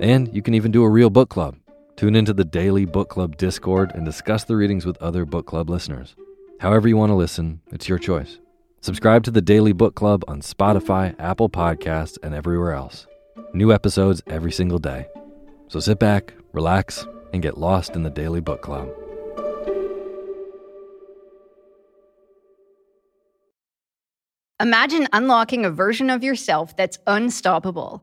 And you can even do a real book club. Tune into the Daily Book Club Discord and discuss the readings with other book club listeners. However, you want to listen, it's your choice. Subscribe to the Daily Book Club on Spotify, Apple Podcasts, and everywhere else. New episodes every single day. So sit back, relax, and get lost in the Daily Book Club. Imagine unlocking a version of yourself that's unstoppable,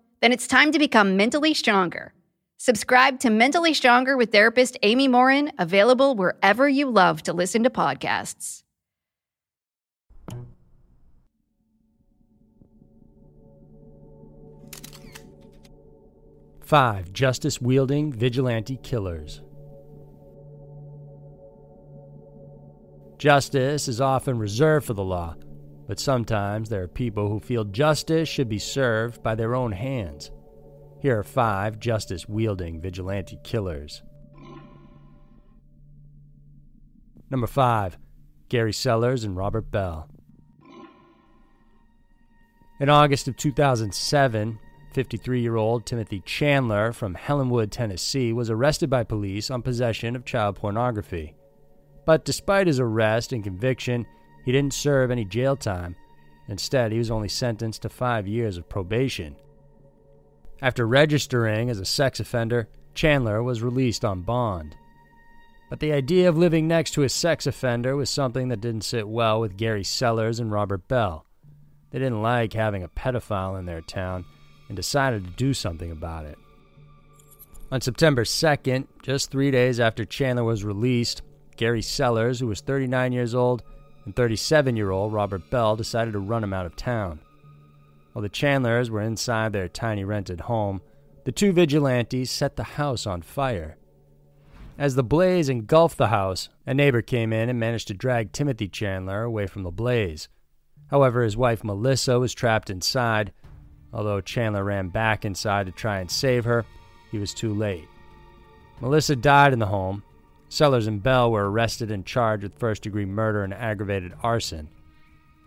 Then it's time to become mentally stronger. Subscribe to Mentally Stronger with therapist Amy Morin, available wherever you love to listen to podcasts. Five justice wielding vigilante killers. Justice is often reserved for the law, but sometimes there are people who feel justice should be served by their own hands. Here are five justice wielding vigilante killers. Number 5. Gary Sellers and Robert Bell. In August of 2007, 53 year old Timothy Chandler from Helenwood, Tennessee, was arrested by police on possession of child pornography. But despite his arrest and conviction, he didn't serve any jail time. Instead, he was only sentenced to five years of probation. After registering as a sex offender, Chandler was released on bond. But the idea of living next to a sex offender was something that didn't sit well with Gary Sellers and Robert Bell. They didn't like having a pedophile in their town and decided to do something about it. On September 2nd, just three days after Chandler was released, Gary Sellers, who was 39 years old, and 37 year old Robert Bell decided to run him out of town. While the Chandlers were inside their tiny rented home, the two vigilantes set the house on fire. As the blaze engulfed the house, a neighbor came in and managed to drag Timothy Chandler away from the blaze. However, his wife Melissa was trapped inside. Although Chandler ran back inside to try and save her, he was too late. Melissa died in the home. Sellers and Bell were arrested and charged with first degree murder and aggravated arson.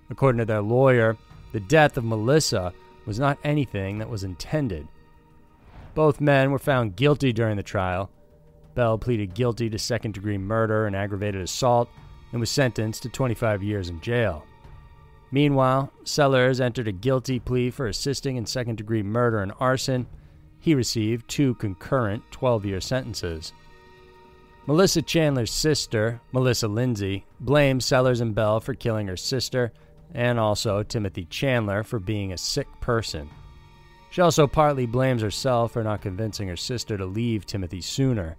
According to their lawyer, the death of Melissa was not anything that was intended. Both men were found guilty during the trial. Bell pleaded guilty to second degree murder and aggravated assault and was sentenced to 25 years in jail. Meanwhile, Sellers entered a guilty plea for assisting in second degree murder and arson. He received two concurrent 12 year sentences. Melissa Chandler's sister, Melissa Lindsay, blames Sellers and Bell for killing her sister and also Timothy Chandler for being a sick person. She also partly blames herself for not convincing her sister to leave Timothy sooner.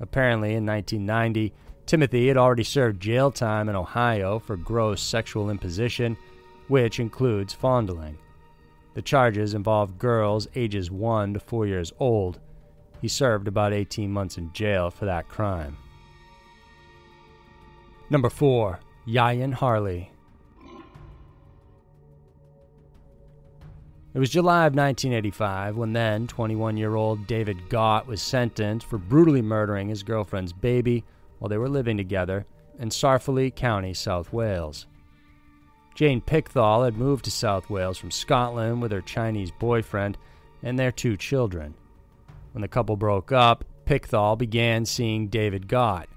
Apparently, in 1990, Timothy had already served jail time in Ohio for gross sexual imposition, which includes fondling. The charges involved girls ages 1 to 4 years old. He served about 18 months in jail for that crime. Number 4. Ieuan Harley. It was July of 1985 when then 21 year old David Gott was sentenced for brutally murdering his girlfriend's baby while they were living together in Caerphilly County, South Wales. Jane Pickthall had moved to South Wales from Scotland with her Chinese boyfriend and their two children. When the couple broke up, Pickthall began seeing David Gott.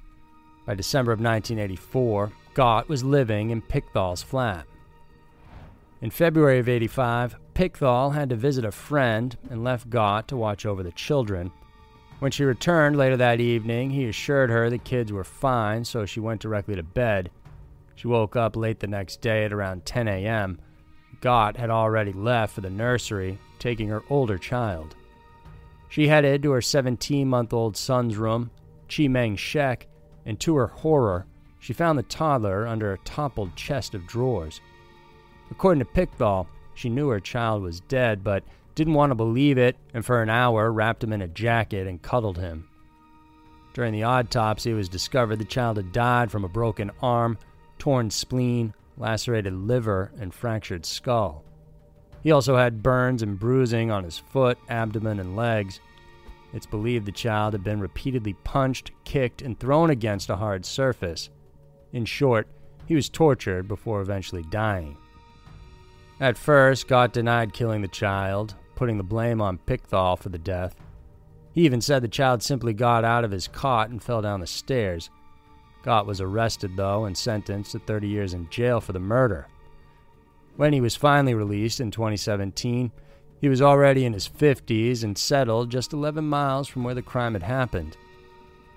By December of 1984, Gott was living in Pickthall's flat. In February of 85, Pickthall had to visit a friend and left Gott to watch over the children. When she returned later that evening, he assured her the kids were fine, so she went directly to bed. She woke up late the next day at around 10 a.m. Gott had already left for the nursery, taking her older child. She headed to her 17 month old son's room, Chi Meng Shek, and to her horror, she found the toddler under a toppled chest of drawers. According to Pickthall, she knew her child was dead, but didn't want to believe it, and for an hour wrapped him in a jacket and cuddled him. During the autopsy, it was discovered the child had died from a broken arm, torn spleen, lacerated liver, and fractured skull. He also had burns and bruising on his foot, abdomen, and legs. It's believed the child had been repeatedly punched, kicked, and thrown against a hard surface. In short, he was tortured before eventually dying. At first, Gott denied killing the child, putting the blame on Pickthall for the death. He even said the child simply got out of his cot and fell down the stairs. Gott was arrested, though, and sentenced to 30 years in jail for the murder. When he was finally released in 2017, he was already in his 50s and settled just 11 miles from where the crime had happened.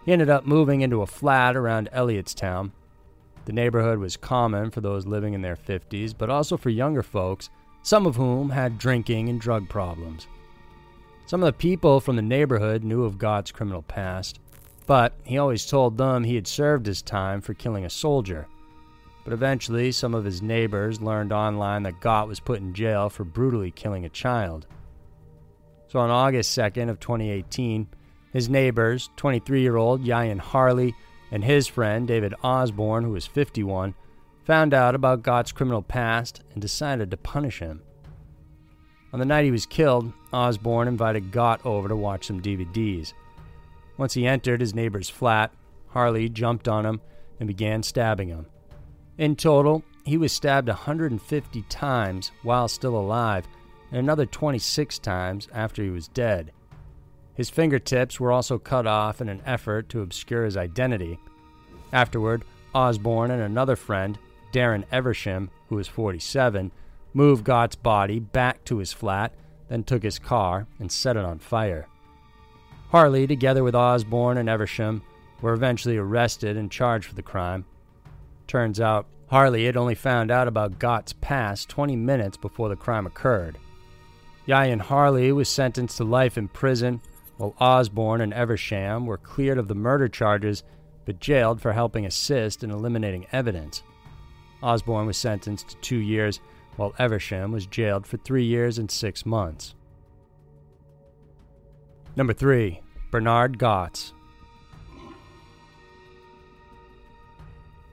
He ended up moving into a flat around Elliotstown. The neighborhood was common for those living in their 50s, but also for younger folks, some of whom had drinking and drug problems. Some of the people from the neighborhood knew of Gott's criminal past, but he always told them he had served his time for killing a soldier. But eventually, some of his neighbors learned online that Gott was put in jail for brutally killing a child. So on August 2nd of 2018, his neighbors, 23-year-old Ieuan Harley and his friend David Osborne, who was 51, found out about Gott's criminal past and decided to punish him. On the night he was killed, Osborne invited Gott over to watch some DVDs. Once he entered his neighbor's flat, Harley jumped on him and began stabbing him. In total, he was stabbed 150 times while still alive and another 26 times after he was dead. His fingertips were also cut off in an effort to obscure his identity. Afterward, Osborne and another friend, Darren Eversham, who was 47, moved Gott's body back to his flat, then took his car and set it on fire. Harley, together with Osborne and Eversham, were eventually arrested and charged for the crime. Turns out, Harley had only found out about Gott's past 20 minutes before the crime occurred. Ieuan Harley was sentenced to life in prison, while Osborne and Eversham were cleared of the murder charges but jailed for helping assist in eliminating evidence. Osborne was sentenced to two years, while Eversham was jailed for three years and six months. Number 3. Bernhard Goetz.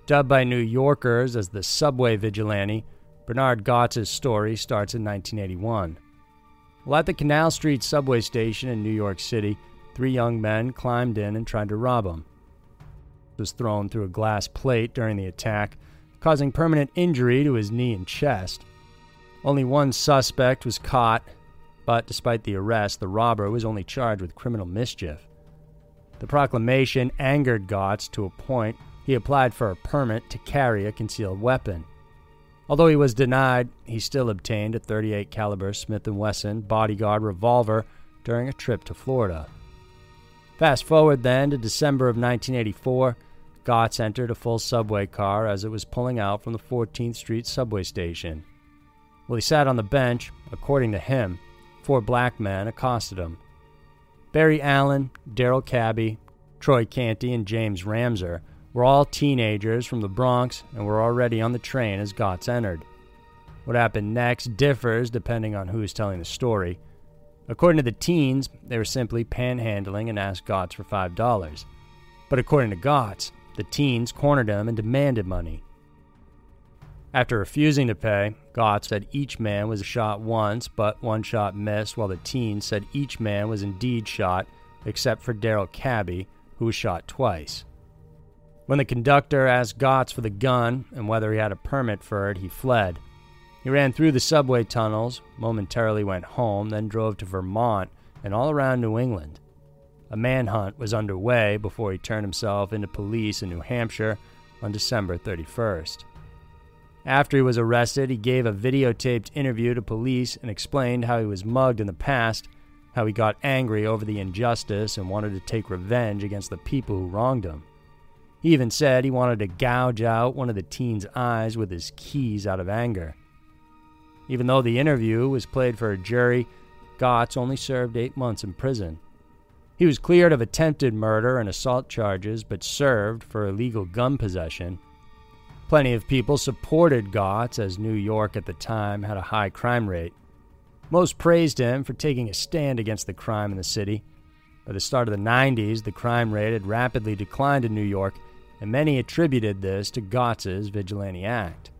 Dubbed by New Yorkers as the subway vigilante, Bernhard Goetz's story starts in 1981. While at the Canal Street subway station in New York City, three young men climbed in and tried to rob him. He was thrown through a glass plate during the attack, causing permanent injury to his knee and chest. Only one suspect was caught, but despite the arrest, the robber was only charged with criminal mischief. The proclamation angered Goetz to a point he applied for a permit to carry a concealed weapon. Although he was denied, he still obtained a 38 caliber Smith & Wesson bodyguard revolver during a trip to Florida. Fast forward then to December of 1984, Goetz entered a full subway car as it was pulling out from the 14th Street subway station. While he sat on the bench, according to him, four black men accosted him. Barry Allen, Darrell Cabey, Troy Canty, and James Ramseur were all teenagers from the Bronx and we're already on the train as Goetz entered. What happened next differs depending on who is telling the story. According to the teens, they were simply panhandling and asked Goetz for $5. But according to Goetz, the teens cornered him and demanded money. After refusing to pay, Goetz said each man was shot once, but one shot missed, while the teens said each man was indeed shot, except for Darrell Cabey, who was shot twice. When the conductor asked Goetz for the gun and whether he had a permit for it, he fled. He ran through the subway tunnels, momentarily went home, then drove to Vermont and all around New England. A manhunt was underway before he turned himself into police in New Hampshire on December 31st. After he was arrested, he gave a videotaped interview to police and explained how he was mugged in the past, how he got angry over the injustice and wanted to take revenge against the people who wronged him. He even said he wanted to gouge out one of the teen's eyes with his keys out of anger. Even though the interview was played for a jury, Goetz only served eight months in prison. He was cleared of attempted murder and assault charges, but served for illegal gun possession Plenty of people supported Goetz, as New York at the time had a high crime rate. Most praised him for taking a stand against the crime in the city. By the start of the 90s, the crime rate had rapidly declined in New York, and many attributed this to Goetz's vigilante act.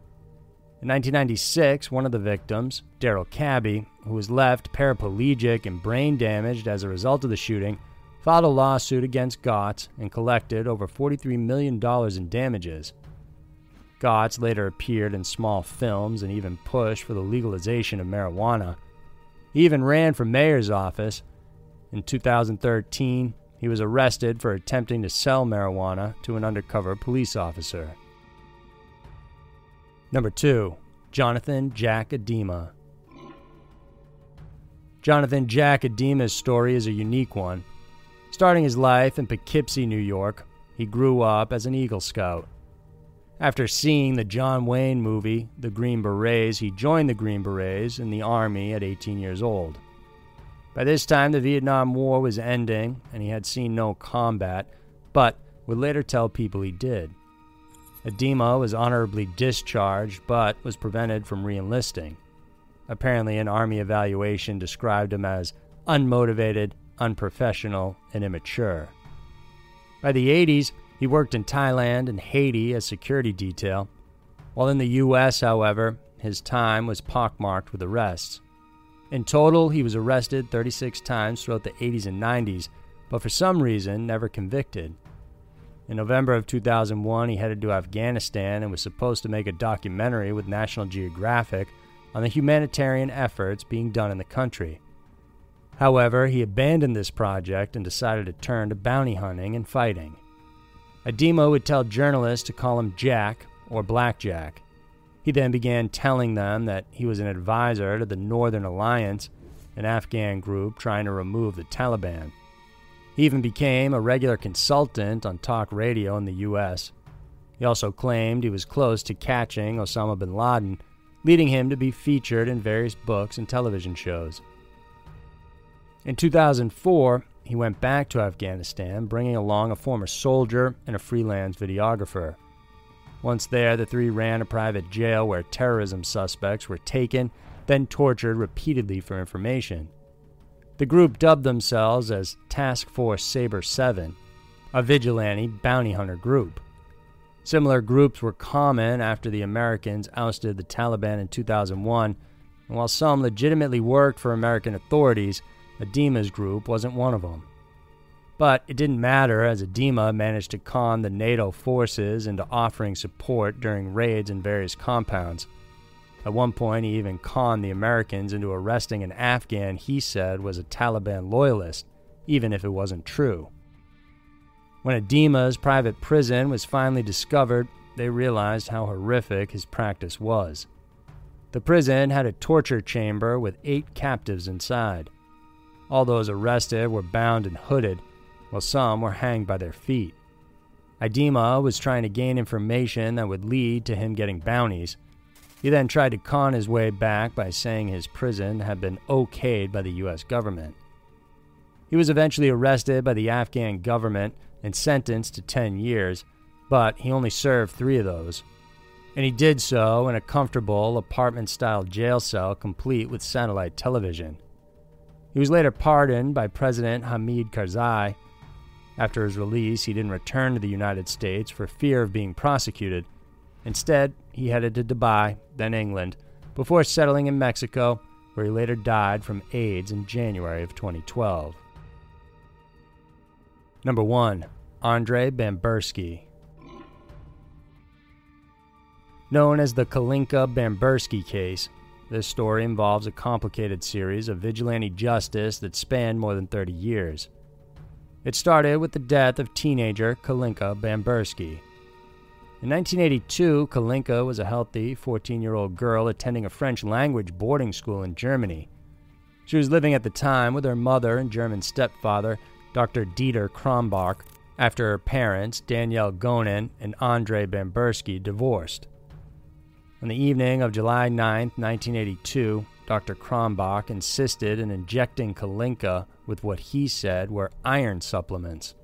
In 1996, one of the victims, Darrell Cabey, who was left paraplegic and brain damaged as a result of the shooting, filed a lawsuit against Goetz and collected over $43 million in damages. Goetz later appeared in small films and even pushed for the legalization of marijuana. He even ran for mayor's office. In 2013, he was arrested for attempting to sell marijuana to an undercover police officer. Number 2. Jonathan Jack Idema. Jonathan Jack Idema's story is a unique one. Starting his life in Poughkeepsie, New York, he grew up as an Eagle Scout. After seeing the John Wayne movie, The Green Berets, he joined the Green Berets in the Army at 18 years old. By this time, the Vietnam War was ending, and he had seen no combat, but would later tell people he did. Idema was honorably discharged, but was prevented from reenlisting. Apparently, an Army evaluation described him as unmotivated, unprofessional, and immature. By the 80s, he worked in Thailand and Haiti as security detail. While in the U.S., however, his time was pockmarked with arrests. In total, he was arrested 36 times throughout the 80s and 90s, but for some reason never convicted. In November of 2001, he headed to Afghanistan and was supposed to make a documentary with National Geographic on the humanitarian efforts being done in the country. However, he abandoned this project and decided to turn to bounty hunting and fighting. Idema would tell journalists to call him Jack or Blackjack. He then began telling them that he was an advisor to the Northern Alliance, an Afghan group trying to remove the Taliban. He even became a regular consultant on talk radio in the U.S. He also claimed he was close to catching Osama bin Laden, leading him to be featured in various books and television shows. In 2004, he went back to Afghanistan, bringing along a former soldier and a freelance videographer. Once there, the three ran a private jail where terrorism suspects were taken, then tortured repeatedly for information. The group dubbed themselves as Task Force Sabre 7, a vigilante bounty hunter group. Similar groups were common after the Americans ousted the Taliban in 2001, and while some legitimately worked for American authorities, Idema's group wasn't one of them. But it didn't matter as Idema managed to con the NATO forces into offering support during raids in various compounds. At one point, he even conned the Americans into arresting an Afghan he said was a Taliban loyalist, even if it wasn't true. When Idema's private prison was finally discovered, they realized how horrific his practice was. The prison had a torture chamber with eight captives inside. All those arrested were bound and hooded, while some were hanged by their feet. Idema was trying to gain information that would lead to him getting bounties. He then tried to con his way back by saying his prison had been okayed by the US government. He was eventually arrested by the Afghan government and sentenced to 10 years, but he only served three of those. And he did so in a comfortable apartment style jail cell complete with satellite television. He was later pardoned by President Hamid Karzai. After his release, he didn't return to the United States for fear of being prosecuted. Instead, he headed to Dubai, then England, before settling in Mexico, where he later died from AIDS in January of 2012. Number 1. Andrei Bamberski. Known as the Kalinka Bamberski case, this story involves a complicated series of vigilante justice that spanned more than 30 years. It started with the death of teenager Kalinka Bamberski. In 1982, Kalinka was a healthy 14 year old girl attending a French language boarding school in Germany. She was living at the time with her mother and German stepfather, Dr. Dieter Krombach, after her parents, Danielle Gonnin and Andre Bamberski, divorced. On the evening of July 9, 1982, Dr. Krombach insisted in injecting Kalinka with what he said were iron supplements.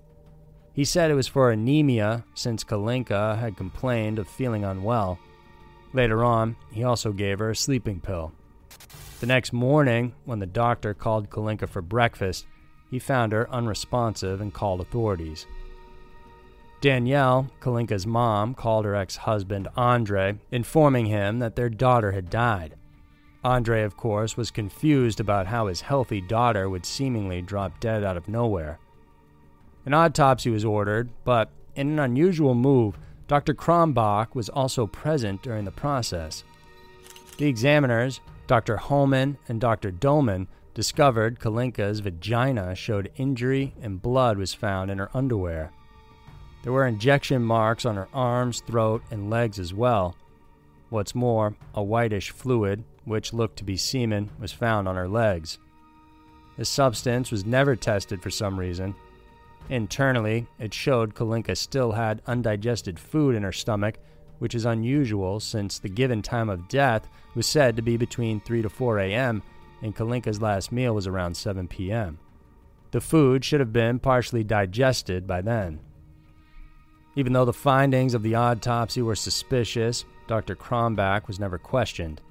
He said it was for anemia since Kalinka had complained of feeling unwell. Later on, he also gave her a sleeping pill. The next morning, when the doctor called Kalinka for breakfast, he found her unresponsive and called authorities. Danielle, Kalinka's mom, called her ex husband, Andre, informing him that their daughter had died. Andre, of course, was confused about how his healthy daughter would seemingly drop dead out of nowhere. An autopsy was ordered, but in an unusual move, Dr. Krombach was also present during the process. The examiners, Dr. Holman and Dr. Dolman, discovered Kalinka's vagina showed injury and blood was found in her underwear. There were injection marks on her arms, throat, and legs as well. What's more, a whitish fluid, which looked to be semen, was found on her legs. The substance was never tested for some reason. Internally, it showed Kalinka still had undigested food in her stomach, which is unusual since the given time of death was said to be between 3 to 4 a.m., and Kalinka's last meal was around 7 p.m. The food should have been partially digested by then. Even though the findings of the autopsy were suspicious, Dr. Krombach was never questioned.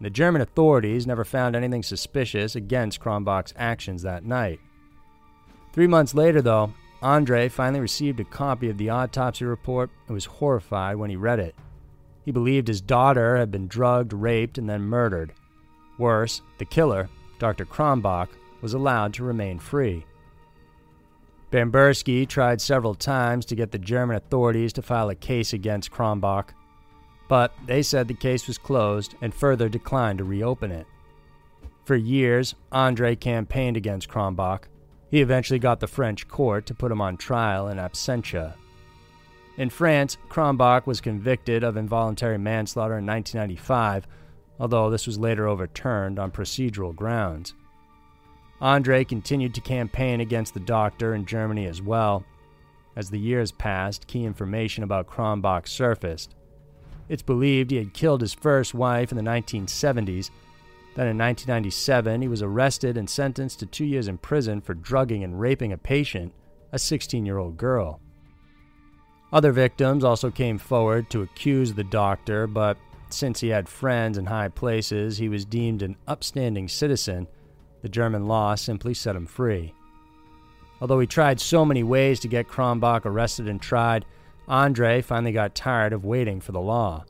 The German authorities never found anything suspicious against Krombach's actions that night. Three months later, though, Andre finally received a copy of the autopsy report and was horrified when he read it. He believed his daughter had been drugged, raped, and then murdered. Worse, the killer, Dr. Krombach, was allowed to remain free. Bamberski tried several times to get the German authorities to file a case against Krombach, but they said the case was closed and further declined to reopen it. For years, Andre campaigned against Krombach. He eventually got the French court to put him on trial in absentia. In France, Krombach was convicted of involuntary manslaughter in 1995, although this was later overturned on procedural grounds. Andre continued to campaign against the doctor in Germany as well. As the years passed, key information about Krombach surfaced. It's believed he had killed his first wife in the 1970s. Then in 1997, he was arrested and sentenced to two years in prison for drugging and raping a patient, a 16 year old girl. Other victims also came forward to accuse the doctor, but since he had friends in high places, he was deemed an upstanding citizen the German law simply set him free. Although he tried so many ways to get Krombach arrested and tried, Andre finally got tired of waiting for the law.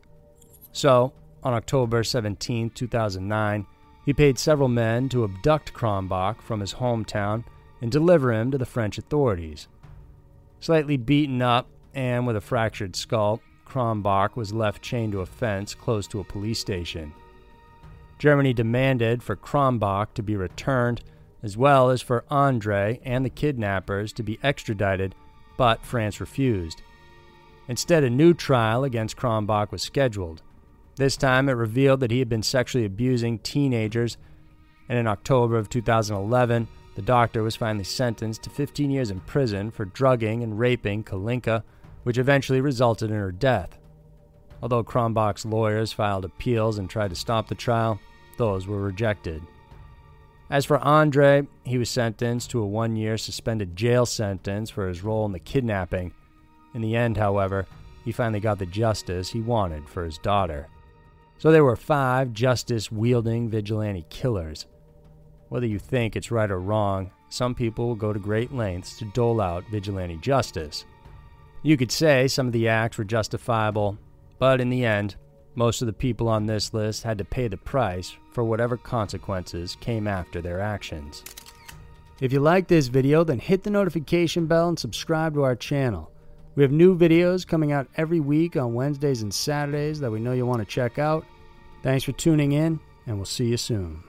So, on October 17, 2009, he paid several men to abduct Krombach from his hometown and deliver him to the French authorities. Slightly beaten up and with a fractured skull, Krombach was left chained to a fence close to a police station. Germany demanded for Krombach to be returned, as well as for Andre and the kidnappers to be extradited, but France refused. Instead, a new trial against Krombach was scheduled. This time, it revealed that he had been sexually abusing teenagers, and in October of 2011, the doctor was finally sentenced to 15 years in prison for drugging and raping Kalinka, which eventually resulted in her death. Although Krombach's lawyers filed appeals and tried to stop the trial, those were rejected. As for Andre, he was sentenced to a one year suspended jail sentence for his role in the kidnapping. In the end, however, he finally got the justice he wanted for his daughter. So there were five justice wielding vigilante killers. Whether you think it's right or wrong, some people will go to great lengths to dole out vigilante justice. You could say some of the acts were justifiable, But in the end, most of the people on this list had to pay the price for whatever consequences came after their actions. If you like this video, then hit the notification bell and subscribe to our channel. We have new videos coming out every week on Wednesdays and Saturdays that we know you'll want to check out. Thanks for tuning in, and we'll see you soon.